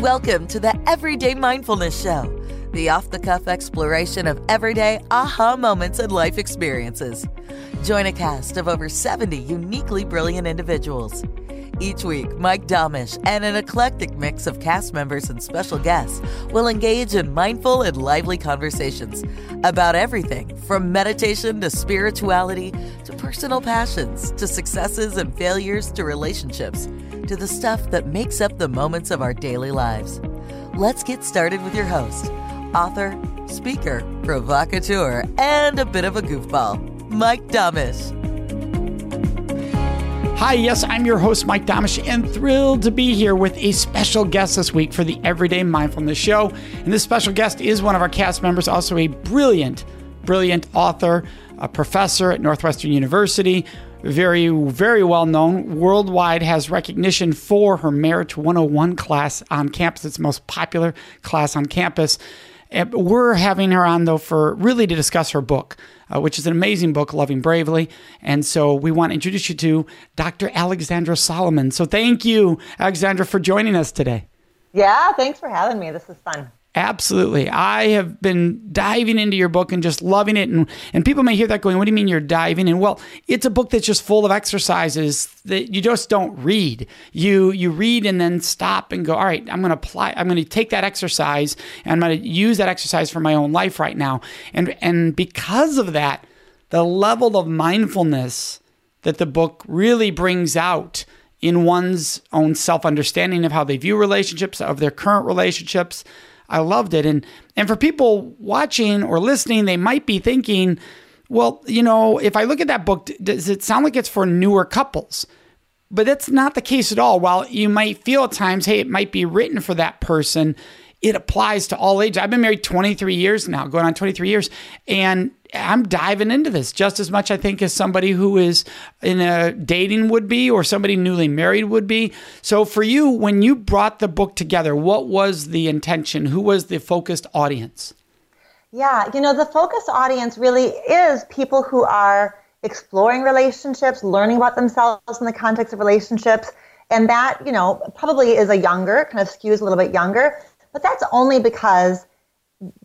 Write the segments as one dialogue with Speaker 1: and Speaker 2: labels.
Speaker 1: Welcome to the Everyday Mindfulness Show, the off the cuff exploration of everyday aha moments and life experiences. Join a cast of over 70 uniquely brilliant individuals. Each week, Mike Domish and an eclectic mix of cast members and special guests will engage in mindful and lively conversations about everything from meditation to spirituality to personal passions to successes and failures to relationships to the stuff that makes up the moments of our daily lives. Let's get started with your host, author, speaker, provocateur, and a bit of a goofball, Mike Domish.
Speaker 2: Hi, yes, I'm your host, Mike Domish, and thrilled to be here with a special guest this week for the Everyday Mindfulness Show. And this special guest is one of our cast members, also a brilliant, brilliant author, a professor at Northwestern University, very, very well known worldwide, has recognition for her Marriage 101 class on campus. It's most popular class on campus. And we're having her on, though, for really to discuss her book, uh, which is an amazing book, Loving Bravely. And so we want to introduce you to Dr. Alexandra Solomon. So thank you, Alexandra, for joining us today.
Speaker 3: Yeah, thanks for having me. This is fun.
Speaker 2: Absolutely. I have been diving into your book and just loving it. And, and people may hear that going, What do you mean you're diving in? Well, it's a book that's just full of exercises that you just don't read. You you read and then stop and go, All right, I'm gonna apply, I'm gonna take that exercise and I'm gonna use that exercise for my own life right now. And and because of that, the level of mindfulness that the book really brings out in one's own self-understanding of how they view relationships, of their current relationships I loved it. And and for people watching or listening, they might be thinking, well, you know, if I look at that book, does it sound like it's for newer couples? But that's not the case at all. While you might feel at times, hey, it might be written for that person, it applies to all ages. I've been married 23 years now, going on 23 years, and I'm diving into this just as much, I think, as somebody who is in a dating would be or somebody newly married would be. So, for you, when you brought the book together, what was the intention? Who was the focused audience?
Speaker 3: Yeah, you know, the focused audience really is people who are exploring relationships, learning about themselves in the context of relationships. And that, you know, probably is a younger, kind of skews a little bit younger, but that's only because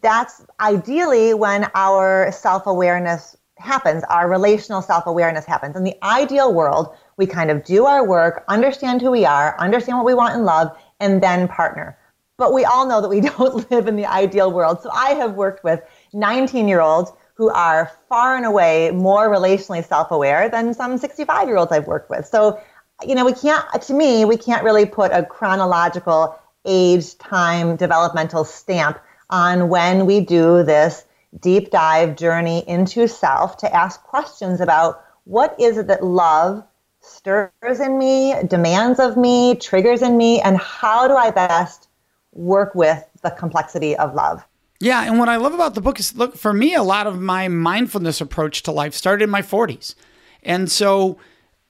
Speaker 3: that's ideally when our self awareness happens, our relational self awareness happens. In the ideal world, we kind of do our work, understand who we are, understand what we want in love, and then partner. But we all know that we don't live in the ideal world. So I have worked with 19 year olds who are far and away more relationally self aware than some 65 year olds I've worked with. So, you know, we can't, to me, we can't really put a chronological age, time, developmental stamp on when we do this deep dive journey into self to ask questions about what is it that love stirs in me, demands of me, triggers in me, and how do I best work with the complexity of love.
Speaker 2: Yeah, and what I love about the book is look, for me, a lot of my mindfulness approach to life started in my 40s. And so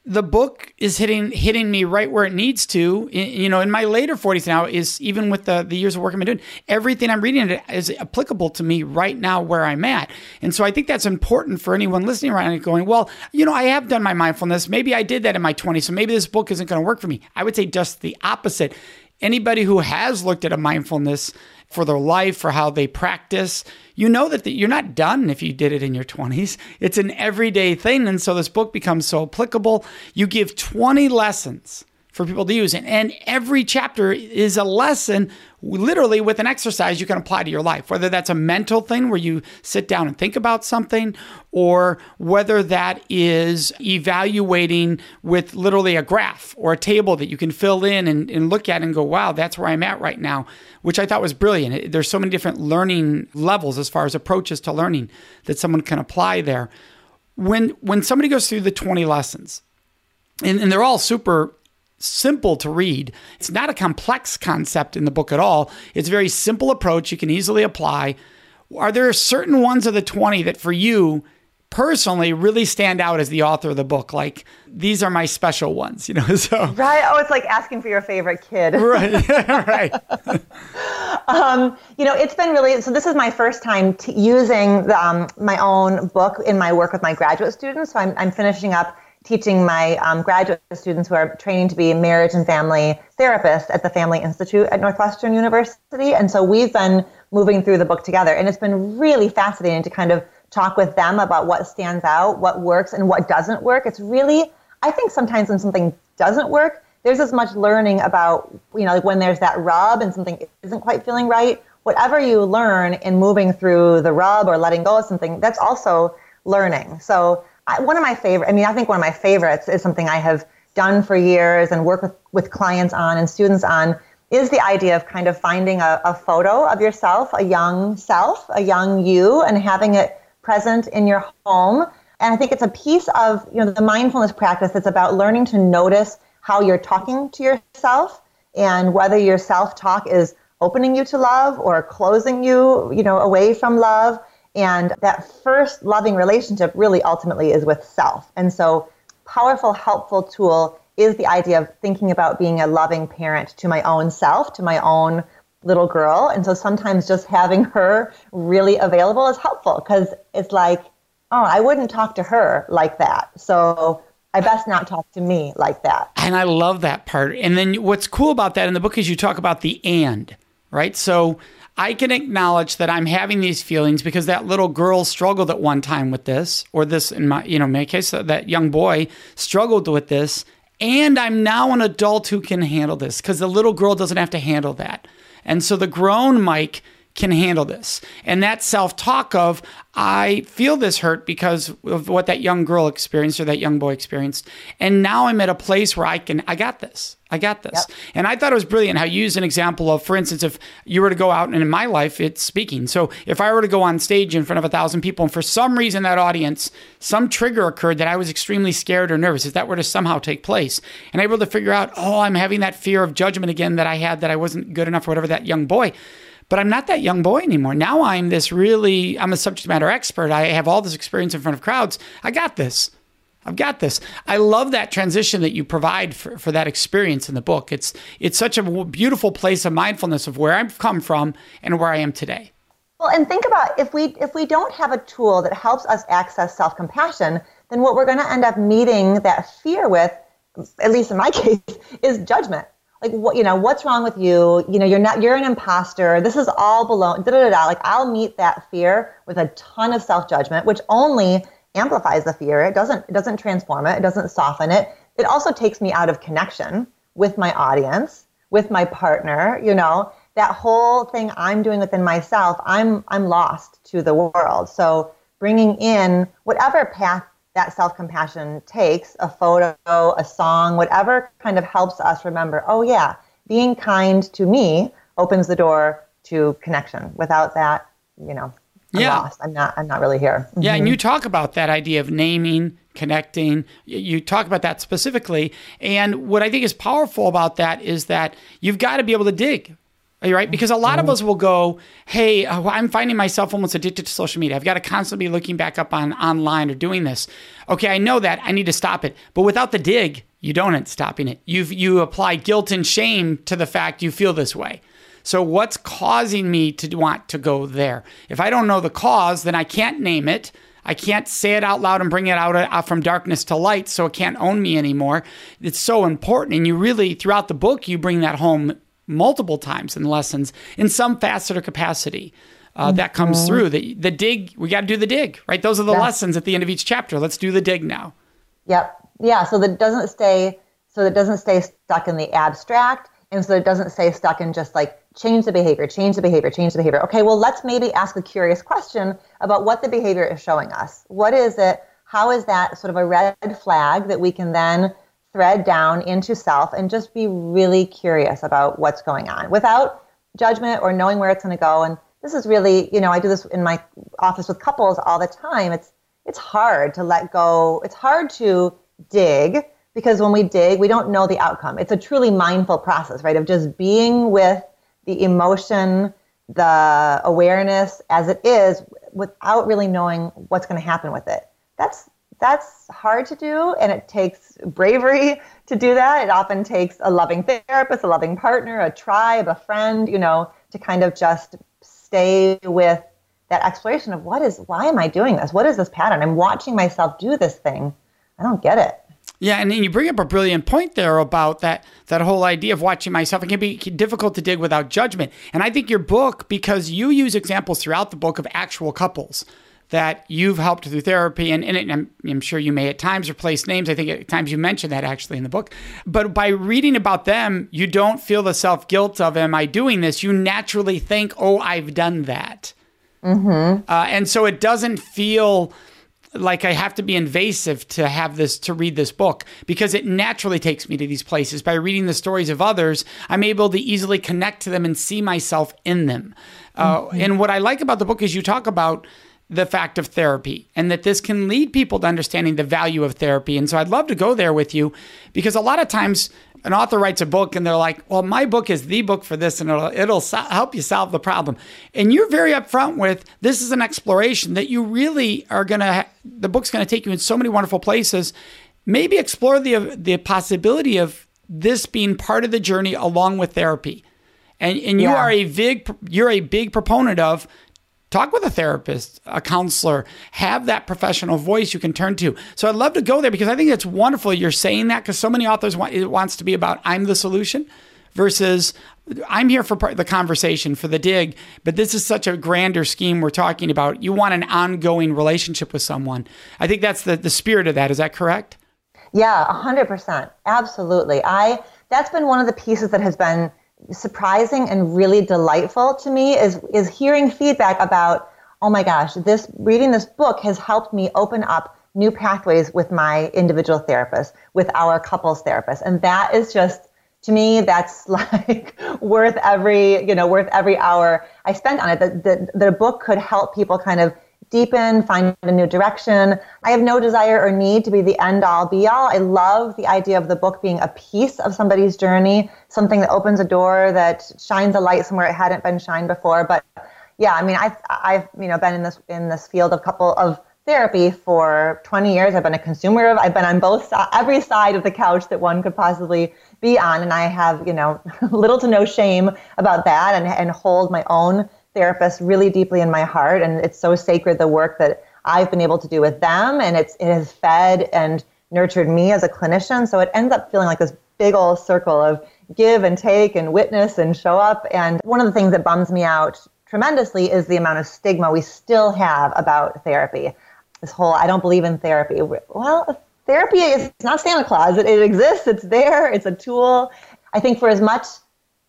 Speaker 2: the book is hitting hitting me right where it needs to. You know, in my later 40s now is even with the, the years of work I've been doing, everything I'm reading is applicable to me right now where I'm at. And so I think that's important for anyone listening right now going, well, you know, I have done my mindfulness. Maybe I did that in my 20s, so maybe this book isn't going to work for me. I would say just the opposite. Anybody who has looked at a mindfulness for their life, for how they practice. You know that you're not done if you did it in your 20s. It's an everyday thing. And so this book becomes so applicable. You give 20 lessons for people to use. And, and every chapter is a lesson, literally with an exercise you can apply to your life, whether that's a mental thing where you sit down and think about something, or whether that is evaluating with literally a graph or a table that you can fill in and, and look at and go, wow, that's where I'm at right now, which I thought was brilliant. There's so many different learning levels as far as approaches to learning that someone can apply there. When, when somebody goes through the 20 lessons, and, and they're all super simple to read. It's not a complex concept in the book at all. It's a very simple approach you can easily apply. Are there certain ones of the 20 that for you personally really stand out as the author of the book? Like these are my special ones, you know? So
Speaker 3: Right. Oh, it's like asking for your favorite kid.
Speaker 2: right. right.
Speaker 3: um, you know, it's been really, so this is my first time t- using the, um, my own book in my work with my graduate students. So I'm, I'm finishing up teaching my um, graduate students who are training to be marriage and family therapists at the Family Institute at Northwestern University. And so we've been moving through the book together. And it's been really fascinating to kind of talk with them about what stands out, what works, and what doesn't work. It's really, I think sometimes when something doesn't work, there's as much learning about, you know, like when there's that rub and something isn't quite feeling right. Whatever you learn in moving through the rub or letting go of something, that's also learning. So I, one of my favorite, I mean, I think one of my favorites is something I have done for years and work with, with clients on and students on is the idea of kind of finding a, a photo of yourself, a young self, a young you, and having it present in your home. And I think it's a piece of you know the mindfulness practice that's about learning to notice how you're talking to yourself and whether your self-talk is opening you to love or closing you, you know, away from love. And that first loving relationship really ultimately is with self. And so powerful, helpful tool is the idea of thinking about being a loving parent to my own self, to my own little girl. And so sometimes just having her really available is helpful because it's like, oh, I wouldn't talk to her like that. So I best not talk to me like that.
Speaker 2: And I love that part. And then what's cool about that in the book is you talk about the and, right? So I can acknowledge that I'm having these feelings because that little girl struggled at one time with this, or this in my, you know, my case, that young boy struggled with this. And I'm now an adult who can handle this because the little girl doesn't have to handle that. And so the grown Mike can handle this. And that self talk of, I feel this hurt because of what that young girl experienced or that young boy experienced. And now I'm at a place where I can, I got this. I got this. Yep. And I thought it was brilliant how you used an example of, for instance, if you were to go out and in my life, it's speaking. So if I were to go on stage in front of a thousand people and for some reason that audience, some trigger occurred that I was extremely scared or nervous, if that were to somehow take place, and able to figure out, oh, I'm having that fear of judgment again that I had that I wasn't good enough or whatever that young boy but I'm not that young boy anymore. Now I'm this really, I'm a subject matter expert. I have all this experience in front of crowds. I got this. I've got this. I love that transition that you provide for, for that experience in the book. It's it's such a beautiful place of mindfulness of where I've come from and where I am today.
Speaker 3: Well, and think about if we if we don't have a tool that helps us access self-compassion, then what we're going to end up meeting that fear with, at least in my case, is judgment like what you know what's wrong with you? You know you're not you're an imposter. This is all below da, da, da, da. like i'll meet that fear with a ton of self-judgment which only amplifies the fear. It doesn't it doesn't transform it. It doesn't soften it. It also takes me out of connection with my audience with my partner. You know that whole thing i'm doing within myself i'm i'm lost to the world. So bringing in whatever path that self compassion takes a photo, a song, whatever kind of helps us remember, oh, yeah, being kind to me opens the door to connection. Without that, you know, I'm yeah. lost. I'm not, I'm not really here.
Speaker 2: Mm-hmm. Yeah. And mm-hmm. you talk about that idea of naming, connecting. You talk about that specifically. And what I think is powerful about that is that you've got to be able to dig right? Because a lot of us will go, "Hey, uh, I'm finding myself almost addicted to social media. I've got to constantly be looking back up on online or doing this. Okay, I know that. I need to stop it. But without the dig, you don't end stopping it. You you apply guilt and shame to the fact you feel this way. So what's causing me to want to go there? If I don't know the cause, then I can't name it. I can't say it out loud and bring it out from darkness to light, so it can't own me anymore. It's so important. And you really, throughout the book, you bring that home multiple times in lessons in some facet or capacity. Uh, that comes mm-hmm. through. The, the dig, we got to do the dig, right? Those are the lessons at the end of each chapter. Let's do the dig now.
Speaker 3: Yep. Yeah. So that doesn't stay, so that doesn't stay stuck in the abstract. And so it doesn't stay stuck in just like change the behavior, change the behavior, change the behavior. Okay. Well, let's maybe ask a curious question about what the behavior is showing us. What is it? How is that sort of a red flag that we can then thread down into self and just be really curious about what's going on without judgment or knowing where it's going to go. And this is really, you know, I do this in my office with couples all the time. It's it's hard to let go. It's hard to dig because when we dig, we don't know the outcome. It's a truly mindful process, right? Of just being with the emotion, the awareness as it is without really knowing what's going to happen with it. That's that's hard to do and it takes bravery to do that. It often takes a loving therapist, a loving partner, a tribe, a friend, you know, to kind of just stay with that exploration of what is why am I doing this? What is this pattern? I'm watching myself do this thing. I don't get it.
Speaker 2: Yeah, and you bring up a brilliant point there about that that whole idea of watching myself. It can be difficult to dig without judgment. And I think your book, because you use examples throughout the book of actual couples that you've helped through therapy, and, and I'm, I'm, sure you may at times replace names. I think at times you mention that actually in the book. But by reading about them, you don't feel the self guilt of, am I doing this? You naturally think, oh, I've done that. Mm-hmm. Uh, and so it doesn't feel like I have to be invasive to have this to read this book because it naturally takes me to these places. By reading the stories of others, I'm able to easily connect to them and see myself in them. Uh, mm-hmm. And what I like about the book is you talk about the fact of therapy and that this can lead people to understanding the value of therapy. And so I'd love to go there with you because a lot of times an author writes a book and they're like, well, my book is the book for this and it'll, it'll so- help you solve the problem. And you're very upfront with this is an exploration that you really are going to, ha- the book's going to take you in so many wonderful places. Maybe explore the, the possibility of this being part of the journey along with therapy. And, and you yeah. are a big you're a big proponent of talk with a therapist, a counselor, have that professional voice you can turn to. So I'd love to go there because I think it's wonderful you're saying that because so many authors want it wants to be about I'm the solution versus I'm here for the conversation, for the dig, but this is such a grander scheme we're talking about. You want an ongoing relationship with someone. I think that's the, the spirit of that. Is that correct?
Speaker 3: Yeah, 100%. Absolutely. I that's been one of the pieces that has been surprising and really delightful to me is is hearing feedback about oh my gosh this reading this book has helped me open up new pathways with my individual therapist with our couples therapist. And that is just to me that's like worth every you know worth every hour i spent on it. That the, the book could help people kind of deepen, find a new direction. I have no desire or need to be the end all be all. I love the idea of the book being a piece of somebody's journey, something that opens a door that shines a light somewhere it hadn't been shined before. But yeah, I mean, I've, I've you know been in this in this field of couple of therapy for 20 years. I've been a consumer of. I've been on both every side of the couch that one could possibly be on, and I have you know little to no shame about that, and and hold my own therapists really deeply in my heart, and it's so sacred the work that I've been able to do with them, and it's it has fed and nurtured me as a clinician. So it ends up feeling like this big old circle of give and take and witness and show up. And one of the things that bums me out tremendously is the amount of stigma we still have about therapy. This whole I don't believe in therapy. Well, therapy is not Santa Claus. It, it exists. It's there. It's a tool. I think for as much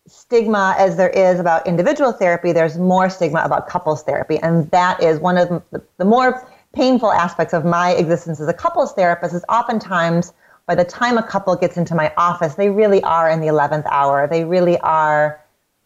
Speaker 3: stigma as there is about individual therapy, there's more stigma about couples therapy. And that is one of the, the more painful aspects of my existence as a couples therapist is oftentimes by the time a couple gets into my office, they really are in the 11th hour. They really are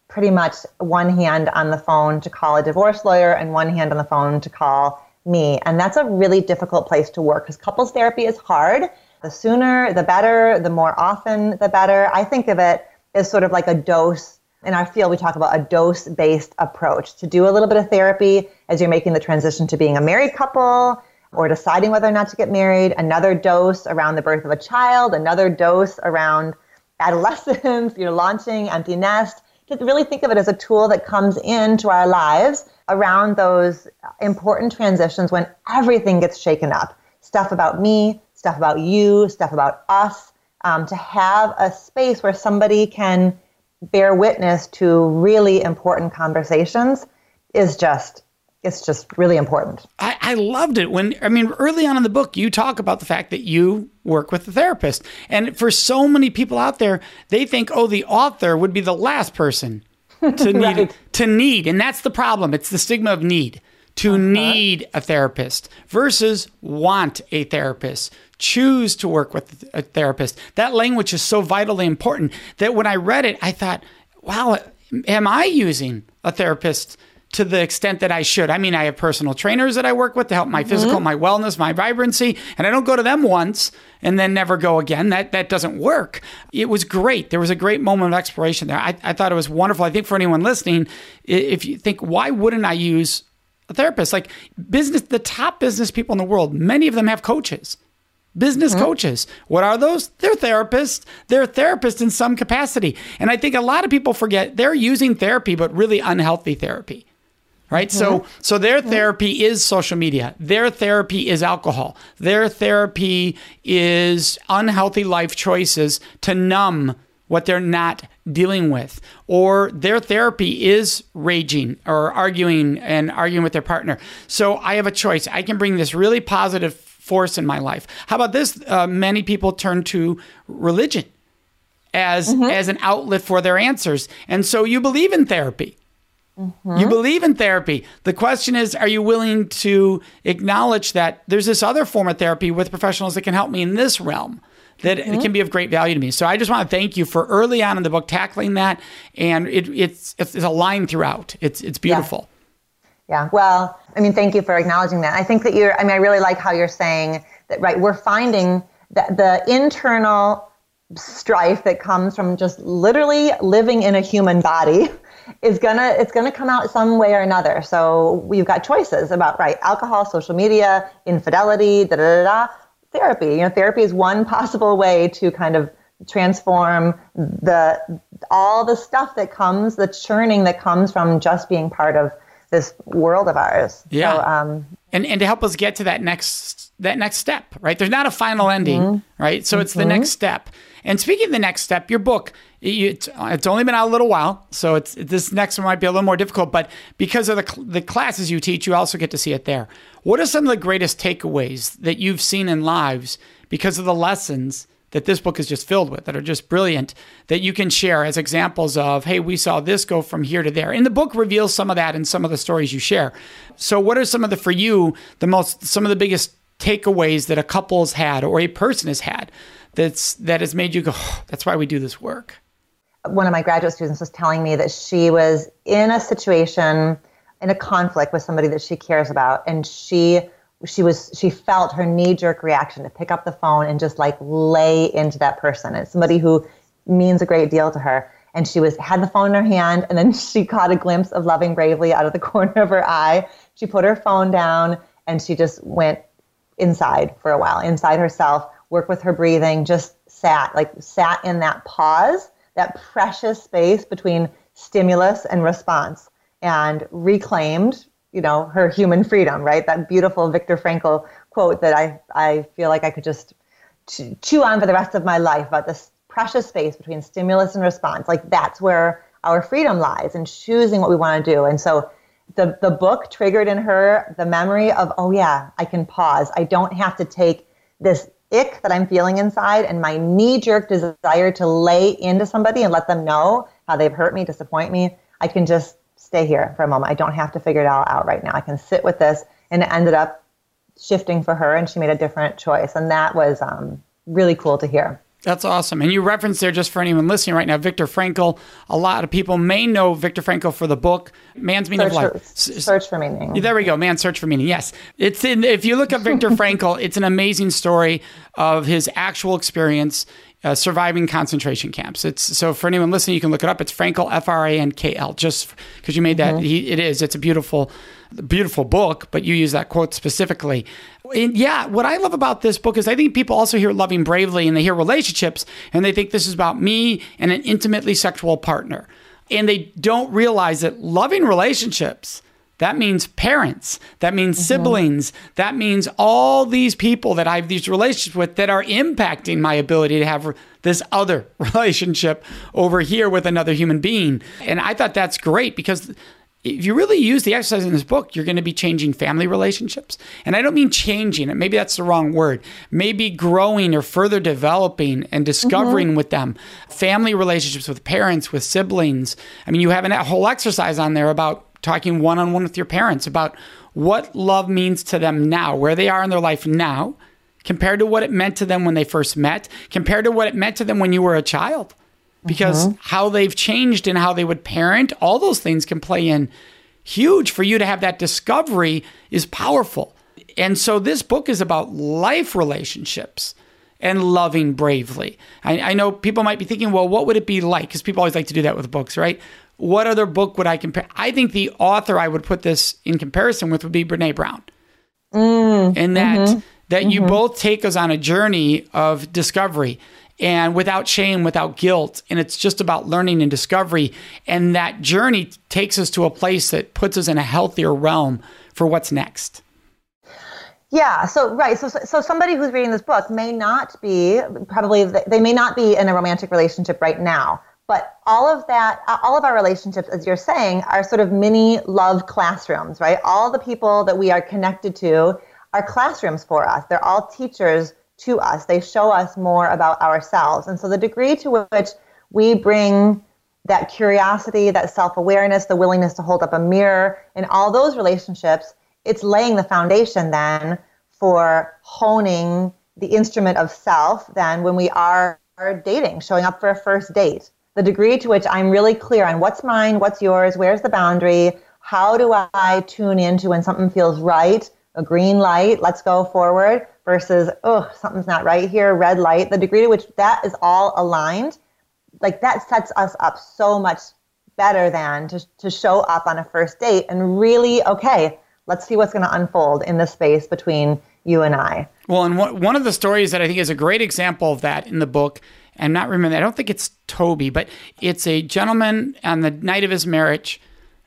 Speaker 3: pretty much one hand on the phone to call a divorce lawyer and one hand on the phone to call me. And that's a really difficult place to work because couples therapy is hard. The sooner, the better, the more often, the better. I think of it is sort of like a dose. In our field, we talk about a dose based approach to do a little bit of therapy as you're making the transition to being a married couple or deciding whether or not to get married, another dose around the birth of a child, another dose around adolescence, you're launching empty nest. To really think of it as a tool that comes into our lives around those important transitions when everything gets shaken up. Stuff about me, stuff about you, stuff about us, um, to have a space where somebody can bear witness to really important conversations is just it's just really important.
Speaker 2: I, I, loved it when I mean early on in the book you talk about the fact that you work with a therapist. And for so many people out there, they think, oh, the author would be the last person to need right. to need. And that's the problem. It's the stigma of need. To uh-huh. need a therapist versus want a therapist choose to work with a therapist. That language is so vitally important that when I read it, I thought, wow, am I using a therapist to the extent that I should. I mean, I have personal trainers that I work with to help my mm-hmm. physical, my wellness, my vibrancy, and I don't go to them once and then never go again. That that doesn't work. It was great. There was a great moment of exploration there. I, I thought it was wonderful. I think for anyone listening, if you think, why wouldn't I use a therapist? Like business, the top business people in the world, many of them have coaches business mm-hmm. coaches. What are those? They're therapists. They're therapists in some capacity. And I think a lot of people forget they're using therapy, but really unhealthy therapy. Right. Mm-hmm. So so their mm-hmm. therapy is social media. Their therapy is alcohol. Their therapy is unhealthy life choices to numb what they're not dealing with. Or their therapy is raging or arguing and arguing with their partner. So I have a choice. I can bring this really positive force in my life. How about this? Uh, many people turn to religion as mm-hmm. as an outlet for their answers, and so you believe in therapy. Mm-hmm. You believe in therapy. The question is, are you willing to acknowledge that there's this other form of therapy with professionals that can help me in this realm? That mm-hmm. can be of great value to me. So I just want to thank you for early on in the book tackling that, and it, it's, it's a line throughout. It's it's beautiful.
Speaker 3: Yeah. Well, I mean, thank you for acknowledging that. I think that you're, I mean, I really like how you're saying that, right? We're finding that the internal strife that comes from just literally living in a human body is gonna it's gonna come out some way or another. So we've got choices about right alcohol, social media, infidelity, da da da da. Therapy, you know, therapy is one possible way to kind of transform the all the stuff that comes, the churning that comes from just being part of this world of ours.
Speaker 2: Yeah. So, um, and and to help us get to that next that next step, right? There's not a final ending, mm-hmm. right? So mm-hmm. it's the next mm-hmm. step. And speaking of the next step, your book, it's, it's only been out a little while, so it's this next one might be a little more difficult. But because of the the classes you teach, you also get to see it there. What are some of the greatest takeaways that you've seen in lives because of the lessons that this book is just filled with that are just brilliant that you can share as examples of, hey, we saw this go from here to there. And the book reveals some of that in some of the stories you share. So, what are some of the, for you, the most, some of the biggest takeaways that a couple's had or a person has had that's, that has made you go, oh, that's why we do this work?
Speaker 3: One of my graduate students was telling me that she was in a situation, in a conflict with somebody that she cares about, and she she was she felt her knee jerk reaction to pick up the phone and just like lay into that person. It's somebody who means a great deal to her. And she was had the phone in her hand, and then she caught a glimpse of loving bravely out of the corner of her eye. She put her phone down and she just went inside for a while, inside herself, worked with her breathing, just sat, like sat in that pause, that precious space between stimulus and response, and reclaimed you know her human freedom right? That beautiful viktor frankl quote that i i feel like i could just chew on for the rest of my life about this precious space between stimulus and response. Like that's where our freedom lies in choosing what we want to do. And so the the book triggered in her the memory of oh yeah i can pause. I don't have to take this ick that i'm feeling inside and my knee jerk desire to lay into somebody and let them know how they've hurt me disappoint me. I can just stay here for a moment. I don't have to figure it all out right now. I can sit with this. And it ended up shifting for her, and she made a different choice. And that was um, really cool to hear.
Speaker 2: That's awesome. And you referenced there, just for anyone listening right now, Viktor Frankl. A lot of people may know Viktor Frankl for the book Man's Meaning
Speaker 3: search
Speaker 2: of Life.
Speaker 3: For, search for Meaning.
Speaker 2: There we go. Man, Search for Meaning. Yes. It's in, if you look up Viktor Frankl, it's an amazing story of his actual experience uh, surviving concentration camps. It's so for anyone listening, you can look it up. It's Frankel F R A N K L. Just because you made that, mm-hmm. he, it is. It's a beautiful, beautiful book. But you use that quote specifically. And yeah, what I love about this book is I think people also hear loving bravely and they hear relationships and they think this is about me and an intimately sexual partner, and they don't realize that loving relationships that means parents. That means mm-hmm. siblings. That means all these people that I have these relationships with that are impacting my ability to have this other relationship over here with another human being. And I thought that's great because if you really use the exercise in this book, you're going to be changing family relationships. And I don't mean changing it, maybe that's the wrong word. Maybe growing or further developing and discovering mm-hmm. with them family relationships with parents, with siblings. I mean, you have a whole exercise on there about talking one on one with your parents about what love means to them now, where they are in their life now, compared to what it meant to them when they first met, compared to what it meant to them when you were a child. Because mm-hmm. how they've changed and how they would parent, all those things can play in huge for you to have that discovery is powerful. And so this book is about life relationships and loving bravely. I, I know people might be thinking, well, what would it be like? Because people always like to do that with books, right? What other book would I compare? I think the author I would put this in comparison with would be Brene Brown. Mm, and that mm-hmm, that mm-hmm. you both take us on a journey of discovery and without shame, without guilt. And it's just about learning and discovery. And that journey takes us to a place that puts us in a healthier realm for what's next.
Speaker 3: Yeah. So right. So so somebody who's reading this book may not be probably they may not be in a romantic relationship right now. But all of that, all of our relationships, as you're saying, are sort of mini love classrooms, right? All the people that we are connected to are classrooms for us. They're all teachers to us. They show us more about ourselves. And so the degree to which we bring that curiosity, that self awareness, the willingness to hold up a mirror in all those relationships it's laying the foundation then for honing the instrument of self then when we are dating, showing up for a first date. The degree to which I'm really clear on what's mine, what's yours, where's the boundary, how do I tune into when something feels right, a green light, let's go forward, versus, oh, something's not right here, red light. The degree to which that is all aligned, like that sets us up so much better than to, to show up on a first date and really, okay, let's see what's going to unfold in the space between you and I.
Speaker 2: Well, and one of the stories that I think is a great example of that in the book, and not remember, I don't think it's Toby, but it's a gentleman on the night of his marriage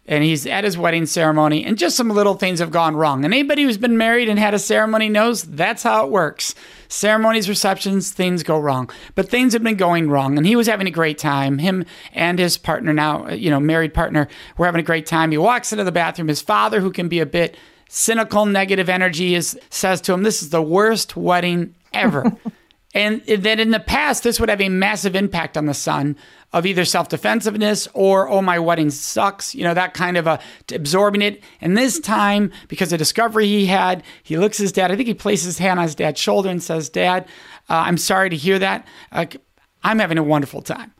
Speaker 2: and he's at his wedding ceremony, and just some little things have gone wrong. And anybody who's been married and had a ceremony knows that's how it works. Ceremonies, receptions, things go wrong. But things have been going wrong, and he was having a great time. Him and his partner, now, uh, you know, married partner, were having a great time. He walks into the bathroom. His father, who can be a bit cynical, negative energy, is says to him, This is the worst wedding ever. And that in the past, this would have a massive impact on the son of either self defensiveness or, oh, my wedding sucks, you know, that kind of a absorbing it. And this time, because of discovery he had, he looks his dad, I think he places his hand on his dad's shoulder and says, Dad, uh, I'm sorry to hear that. Uh, I'm having a wonderful time.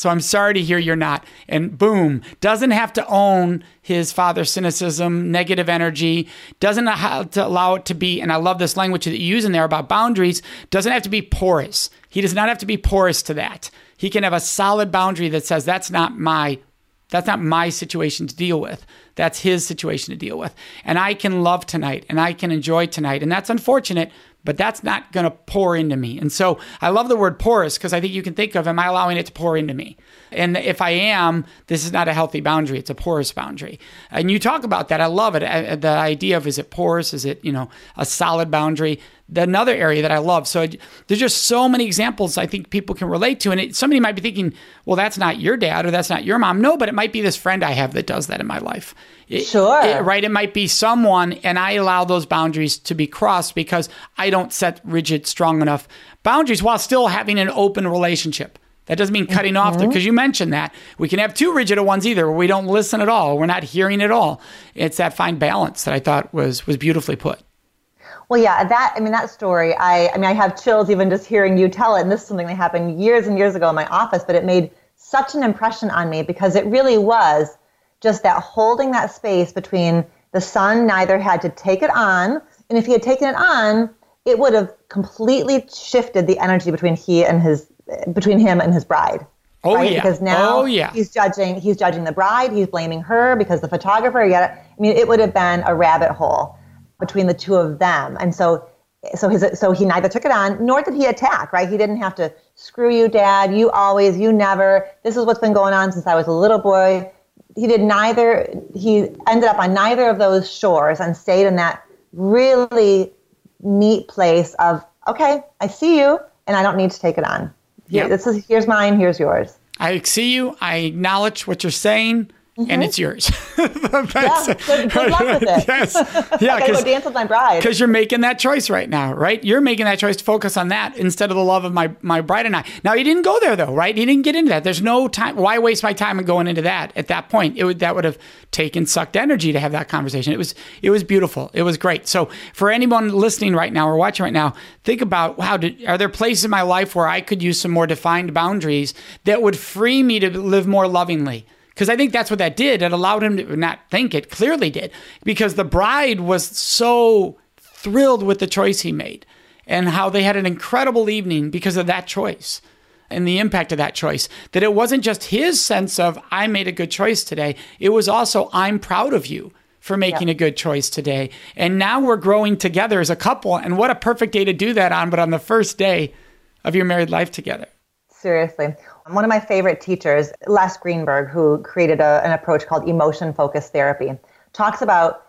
Speaker 2: So I'm sorry to hear you're not. And boom, doesn't have to own his father's cynicism, negative energy, doesn't have to allow it to be, and I love this language that you use in there about boundaries, doesn't have to be porous. He does not have to be porous to that. He can have a solid boundary that says that's not my that's not my situation to deal with. That's his situation to deal with. And I can love tonight and I can enjoy tonight. And that's unfortunate, but that's not going to pour into me. And so I love the word porous because I think you can think of, am I allowing it to pour into me? And if I am, this is not a healthy boundary. It's a porous boundary. And you talk about that. I love it. The idea of is it porous? Is it, you know, a solid boundary? Another area that I love. So there's just so many examples I think people can relate to. And it, somebody might be thinking, well, that's not your dad or that's not your mom. No, but it might be this friend I have that does that in my life.
Speaker 3: It, sure.
Speaker 2: It, right. It might be someone, and I allow those boundaries to be crossed because I don't set rigid, strong enough boundaries while still having an open relationship. That doesn't mean cutting mm-hmm. off because you mentioned that. We can have two rigid ones either where we don't listen at all. We're not hearing at all. It's that fine balance that I thought was was beautifully put.
Speaker 3: Well, yeah, that I mean that story. I I mean I have chills even just hearing you tell it. And this is something that happened years and years ago in my office, but it made such an impression on me because it really was just that holding that space between the son neither had to take it on, and if he had taken it on, it would have completely shifted the energy between he and his between him and his bride.
Speaker 2: Oh right? yeah.
Speaker 3: Because now
Speaker 2: oh, yeah.
Speaker 3: he's judging he's judging the bride, he's blaming her because the photographer. Yet I mean, it would have been a rabbit hole between the two of them. And so so his so he neither took it on nor did he attack, right? He didn't have to screw you, dad, you always, you never. This is what's been going on since I was a little boy. He did neither he ended up on neither of those shores and stayed in that really neat place of okay, I see you and I don't need to take it on. Yeah, this is here's mine, here's yours.
Speaker 2: I see you, I acknowledge what you're saying. Mm-hmm. and it's yours.
Speaker 3: yeah, good, good, luck with it. yes, yeah, because dance with my bride.
Speaker 2: Because you're making that choice right now, right? You're making that choice to focus on that instead of the love of my my bride and I. Now he didn't go there though, right? He didn't get into that. There's no time. Why waste my time going into that at that point? It would that would have taken sucked energy to have that conversation. It was it was beautiful. It was great. So for anyone listening right now or watching right now, think about wow, did, are there places in my life where I could use some more defined boundaries that would free me to live more lovingly? Because I think that's what that did. It allowed him to not think it, clearly did, because the bride was so thrilled with the choice he made and how they had an incredible evening because of that choice and the impact of that choice. That it wasn't just his sense of, I made a good choice today, it was also, I'm proud of you for making a good choice today. And now we're growing together as a couple. And what a perfect day to do that on, but on the first day of your married life together.
Speaker 3: Seriously. One of my favorite teachers, Les Greenberg, who created a, an approach called emotion focused therapy, talks about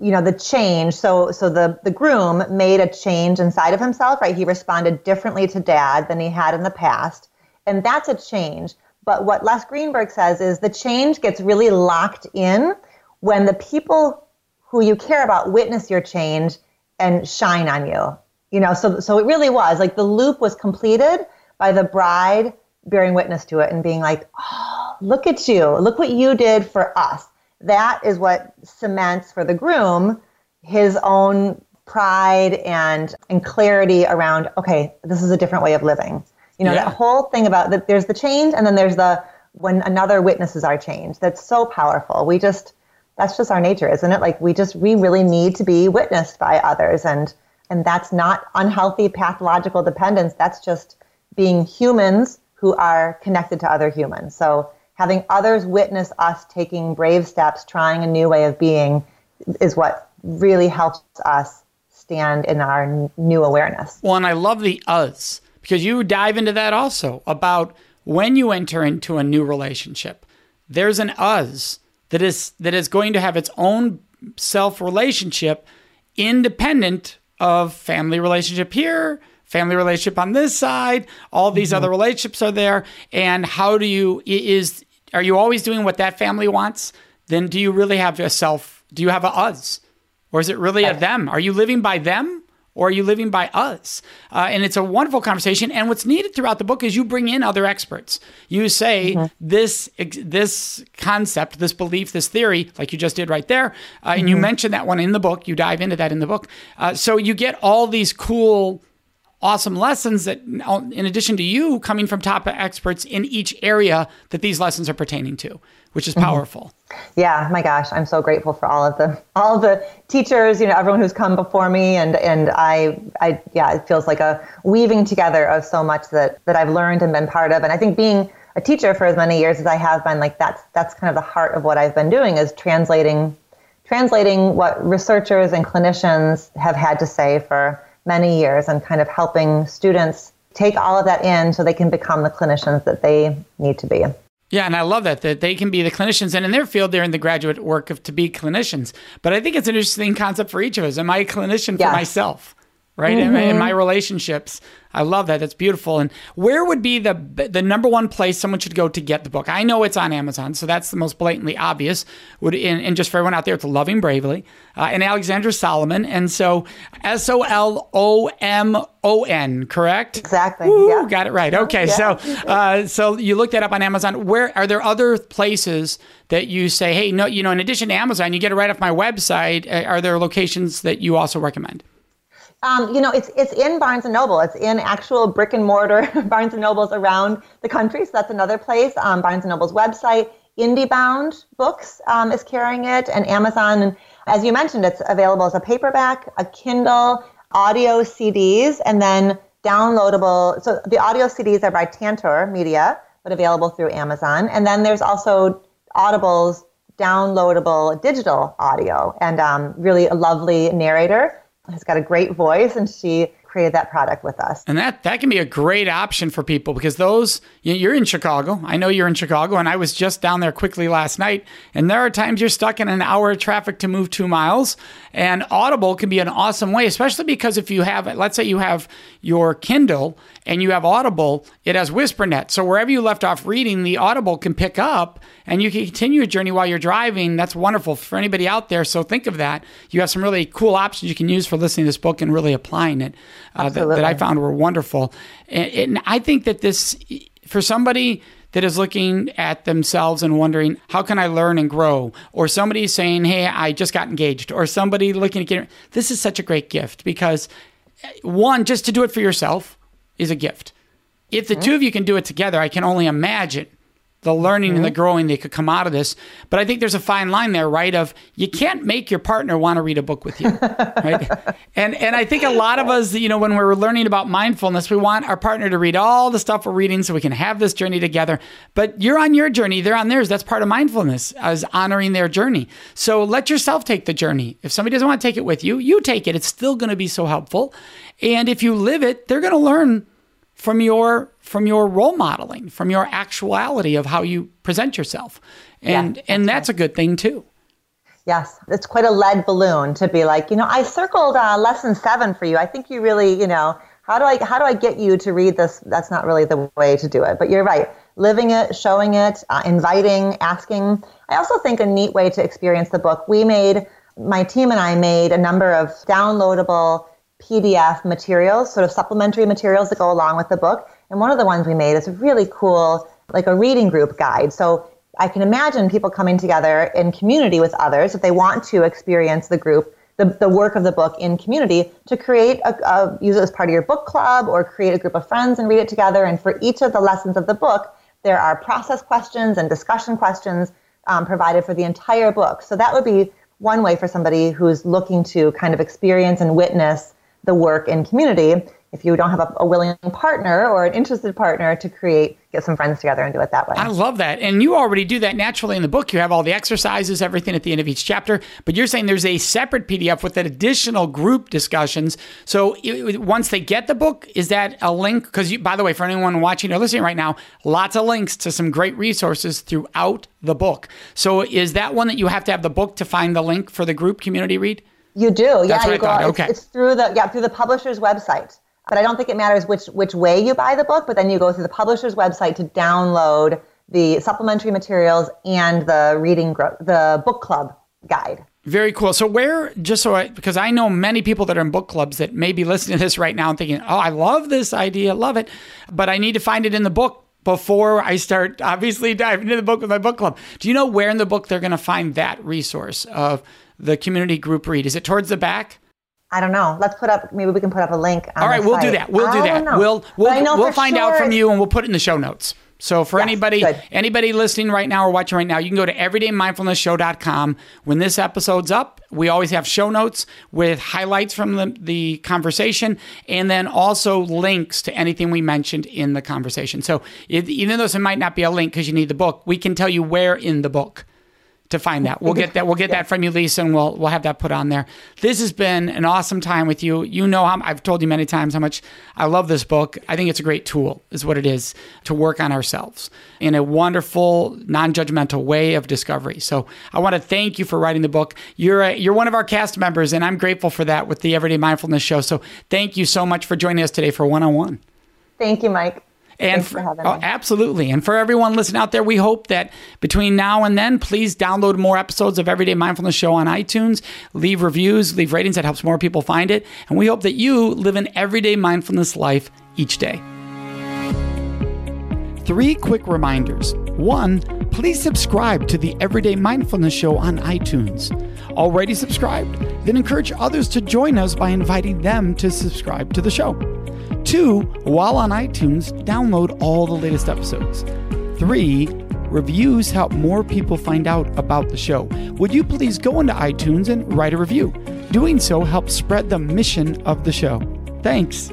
Speaker 3: you know the change. So so the the groom made a change inside of himself right? He responded differently to dad than he had in the past and that's a change. But what les greenberg says is the change gets really locked in when the people who you care about witness your change and shine on you. You know so so it really was. Like the loop was completed by the bride bearing witness to it and being like, oh, look at you. Look what you did for us. That is what cements for the groom his own pride and, and clarity around, okay, this is a different way of living. You know, yeah. that whole thing about that there's the change and then there's the when another witnesses our change. That's so powerful. We just that's just our nature, isn't it? Like we just we really need to be witnessed by others and and that's not unhealthy pathological dependence. That's just being humans who are connected to other humans. So having others witness us taking brave steps, trying a new way of being, is what really helps us stand in our new awareness.
Speaker 2: Well, and I love the us because you dive into that also about when you enter into a new relationship. There's an us that is that is going to have its own self relationship independent of family relationship here, family relationship on this side, all these mm-hmm. other relationships are there. And how do you, is, are you always doing what that family wants? Then do you really have a self? Do you have a us? Or is it really a them? Are you living by them? Or are you living by us? Uh, and it's a wonderful conversation. And what's needed throughout the book is you bring in other experts. You say mm-hmm. this this concept, this belief, this theory, like you just did right there, uh, mm-hmm. and you mm-hmm. mention that one in the book. You dive into that in the book. Uh, so you get all these cool awesome lessons that, in addition to you coming from top experts in each area that these lessons are pertaining to, which is mm-hmm. powerful.
Speaker 3: Mm-hmm. Yeah, my gosh, I'm so grateful for all of the all of the teachers, you know, everyone who's come before me, and and I, I, yeah, it feels like a weaving together of so much that that I've learned and been part of, and I think being a teacher for as many years as I have been, like that's that's kind of the heart of what I've been doing is translating translating what researchers and clinicians have had to say for many years and kind of helping students take all of that in so they can become the clinicians that they need to be.
Speaker 2: Yeah, and I love that that they can be the clinicians, and in their field, they're in the graduate work of to be clinicians. But I think it's an interesting concept for each of us. Am I a clinician for myself? Right? Mm-hmm. In, in, my relationships. I love that. That's beautiful. And where would be the the number one place someone should go to get the book? I know it's on Amazon, so that's the most blatantly obvious. Would and, and just for everyone out there, it's Loving Bravely uh, and Alexandra Solomon. And so S O L O M O N, correct?
Speaker 3: Exactly.
Speaker 2: Woo, yeah. Got it right. Okay. Yeah. So uh, so you looked that up on Amazon. Where are there other places that you say, hey, no, you know, in addition to Amazon, you get it right off my website. Uh, are there locations that you also recommend?
Speaker 3: Um, you know, it's it's in Barnes and Noble. It's in actual brick and mortar Barnes and Nobles around the country. So that's another place. Um, Barnes and Noble's website, IndieBound Books um, is carrying it, and Amazon. And as you mentioned, it's available as a paperback, a Kindle, audio CDs, and then downloadable. So the audio CDs are by Tantor Media, but available through Amazon. And then there's also Audible's downloadable digital audio, and um, really a lovely narrator has got a great voice and she created that product with us.
Speaker 2: And that that can be a great option for people because those you're in Chicago. I know you're in Chicago and I was just down there quickly last night and there are times you're stuck in an hour of traffic to move 2 miles and Audible can be an awesome way especially because if you have let's say you have your Kindle and you have Audible, it has WhisperNet. So wherever you left off reading, the Audible can pick up and you can continue your journey while you're driving. That's wonderful for anybody out there. So think of that. You have some really cool options you can use for listening to this book and really applying it uh, that, that, I found were wonderful. And, and I think that this, for somebody that is looking at themselves and wondering, how can I learn and grow? Or somebody saying, hey, I just got engaged. Or somebody looking at getting, this is such a great gift because one, just to do it for yourself is a gift. If the mm-hmm. two of you can do it together, I can only imagine the learning and the mm-hmm. growing that could come out of this. But I think there's a fine line there, right? Of you can't make your partner want to read a book with you, right? And and I think a lot of us, you know, when we're learning about mindfulness, we want our partner to read all the stuff we're reading so we can have this journey together. But you're on your journey, they're on theirs. That's part of mindfulness, as honoring their journey. So let yourself take the journey. If somebody doesn't want to take it with you, you take it. It's still going to be so helpful. And if you live it, they're going to learn from your from your role modeling, from your actuality of how you present yourself. And yeah, and that's right. a good thing too.
Speaker 3: Yes, it's quite a lead balloon to be like, you know, I circled uh, lesson seven for you. I think you really, you know, how do I how do I get you to read this? That's not really the way to do it. But you're right, living it, showing it, uh, inviting, asking. I also think a neat way to experience the book. We made my team and I made a number of downloadable PDF materials, sort of supplementary materials that go along with the book. And one of the ones we made is a really cool, like a reading group guide. So I can imagine people coming together in community with others if they want to experience the group, the, the work of the book in community, to create a, a use it as part of your book club or create a group of friends and read it together. And for each of the lessons of the book, there are process questions and discussion questions um, provided for the entire book. So that would be one way for somebody who's looking to kind of experience and witness the work in community if you don't have a, a, willing partner or an interested partner to create get some friends together and do it that way.
Speaker 2: I love that. And you already do that naturally in the book. You have all the exercises everything at the end of each chapter. But you're saying there's a separate pdf with additional group discussions. So it, once they get the book is that a link? Because by the way for anyone watching or listening right now lots of links to some great resources throughout the book. So is that one that you have to have the book to find the link for the group community read
Speaker 3: you do,
Speaker 2: That's
Speaker 3: yeah. You
Speaker 2: go, okay.
Speaker 3: It's, it's, through the yeah through the publisher's website. But I don't think it matters which which way you buy the book. But then you go through the publisher's website to download the supplementary materials and the reading gro- the book club guide.
Speaker 2: Very cool. So where just so I because I know many people that are in book clubs that may be listening to this right now and thinking, "Oh, I love this idea, love it," but I need to find it in the book before I start obviously diving into the book with my book club. Do you know where in the book they're going to find that resource of the community group read? Is it towards the back?
Speaker 3: I don't know. Let's put up. Maybe we can put up a link.
Speaker 2: All right, we'll
Speaker 3: site.
Speaker 2: do that. We'll do that. We'll we'll we'll find sure. out from you, and we'll put it in the show notes. So for yes, anybody good. anybody listening right now or watching right now, you can go to everydaymindfulnessshow.com. When this episode's up, we always have show notes with highlights from the, the conversation and then also links to anything we mentioned in the conversation. So even though it might not be a link because you need the book, we can tell you where in the book to find that. We'll get that. We'll get that from you, Lisa, and we'll we'll have that put on there. This has been an awesome time with you. You know how I've told you many times how much I love this book. I think it's a great tool, is what it is, to work on ourselves in a wonderful, non-judgmental way of discovery. So I want to thank you for writing the book. You're a, you're one of our cast members, and I'm grateful for that with the Everyday Mindfulness Show. So thank you so much for joining us today for one on one.
Speaker 3: Thank you, Mike.
Speaker 2: And
Speaker 3: for, for
Speaker 2: oh, absolutely. And for everyone listening out there, we hope that between now and then, please download more episodes of Everyday Mindfulness Show on iTunes, leave reviews, leave ratings that helps more people find it. And we hope that you live an everyday mindfulness life each day. Three quick reminders. One, please subscribe to the Everyday Mindfulness Show on iTunes. Already subscribed? Then encourage others to join us by inviting them to subscribe to the show. Two, while on iTunes, download all the latest episodes. Three, reviews help more people find out about the show. Would you please go into iTunes and write a review? Doing so helps spread the mission of the show. Thanks.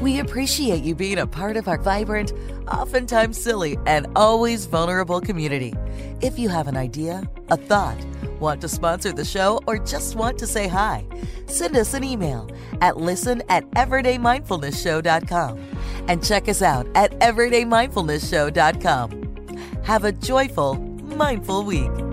Speaker 1: We appreciate you being a part of our vibrant, oftentimes silly, and always vulnerable community. If you have an idea, a thought, want to sponsor the show, or just want to say hi, send us an email at listen at everydaymindfulnessshow.com and check us out at everydaymindfulnessshow.com. Have a joyful, mindful week.